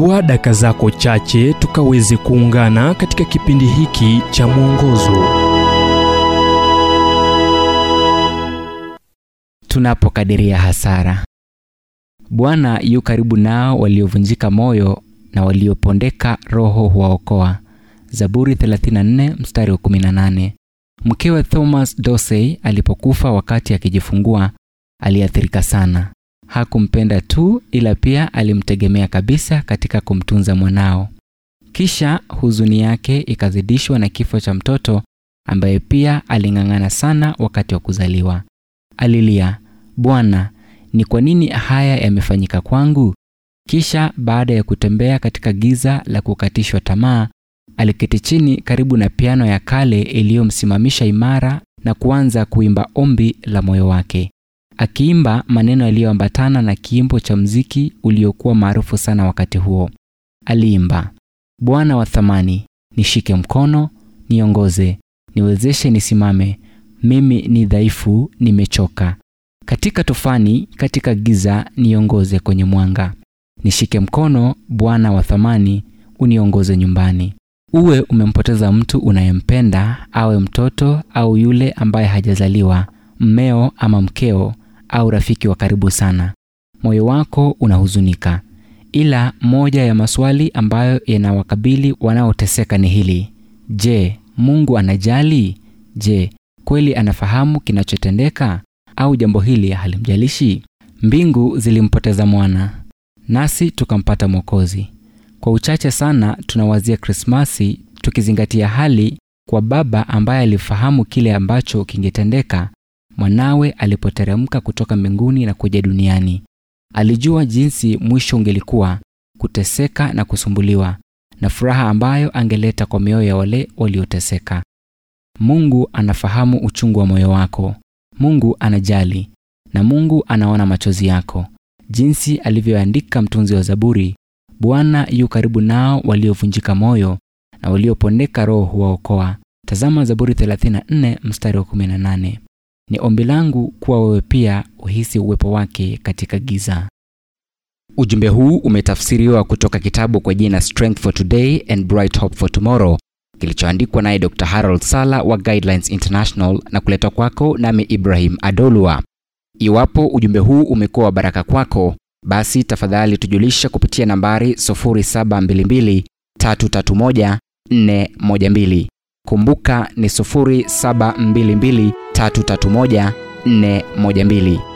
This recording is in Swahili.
chukua daka zako chache tukaweze kuungana katika kipindi hiki cha mwongozo tunapokadiria hasara. Bwana yu karibu nao waliovunjika moyo na waliopondeka roho huwaokoa. Zaburi 34 mstari wa 18. Mkewe Thomas Dorsey alipokufa wakati akijifungua, aliathirika sana. Hakumpenda tu ila pia alimtegemea kabisa katika kumtunza mwanao. Kisha huzuni yake ikazidishwa na kifo cha mtoto ambaye pia aling'ang'ana sana wakati wa kuzaliwa. Alilia, Bwana, ni kwa nini haya yamefanyika kwangu? Kisha baada ya kutembea katika giza la kukatishwa tamaa, aliketi chini karibu na piano ya kale iliyomsimamisha imara na kuanza kuimba ombi la moyo wake, akiimba maneno yaliyoambatana na kiimbo cha mziki uliokuwa maarufu sana wakati huo. Aliimba, Bwana wa thamani, nishike mkono, niongoze, niwezeshe nisimame, mimi ni dhaifu, nimechoka. Katika tufani, katika giza, niongoze kwenye mwanga. Nishike mkono, Bwana wa thamani, uniongoze nyumbani. Uwe umempoteza mtu unayempenda, awe mtoto au yule ambaye hajazaliwa, mmeo ama mkeo au rafiki wa karibu sana. Moyo wako unahuzunika. Ila moja ya maswali ambayo yanawakabili wanaoteseka ni hili: Je, Mungu anajali? Je, kweli anafahamu kinachotendeka au jambo hili halimjalishi? Mbingu zilimpoteza mwana, nasi tukampata Mwokozi. Kwa uchache sana tunawazia Krismasi tukizingatia hali kwa baba ambaye alifahamu kile ambacho kingetendeka mwanawe alipoteremka kutoka mbinguni na kuja duniani. Alijua jinsi mwisho ungelikuwa, kuteseka na kusumbuliwa, na furaha ambayo angeleta kwa mioyo ya wale walioteseka. Mungu anafahamu uchungu wa moyo wako. Mungu anajali, na Mungu anaona machozi yako, jinsi alivyoandika mtunzi wa Zaburi: Bwana yu karibu nao waliovunjika moyo na waliopondeka roho huwaokoa. Tazama Zaburi 34 mstari wa 18. Ni ombi langu kuwa wewe pia uhisi uwepo wake katika giza. Ujumbe huu umetafsiriwa kutoka kitabu kwa jina Strength for Today and Bright Hope for Tomorrow kilichoandikwa naye Dr. Harold Sala wa Guidelines International na kuletwa kwako nami Ibrahim Adolwa. Iwapo ujumbe huu umekuwa wa baraka kwako, basi tafadhali tujulisha kupitia nambari 0722 331 412. Kumbuka ni 0722 331 412.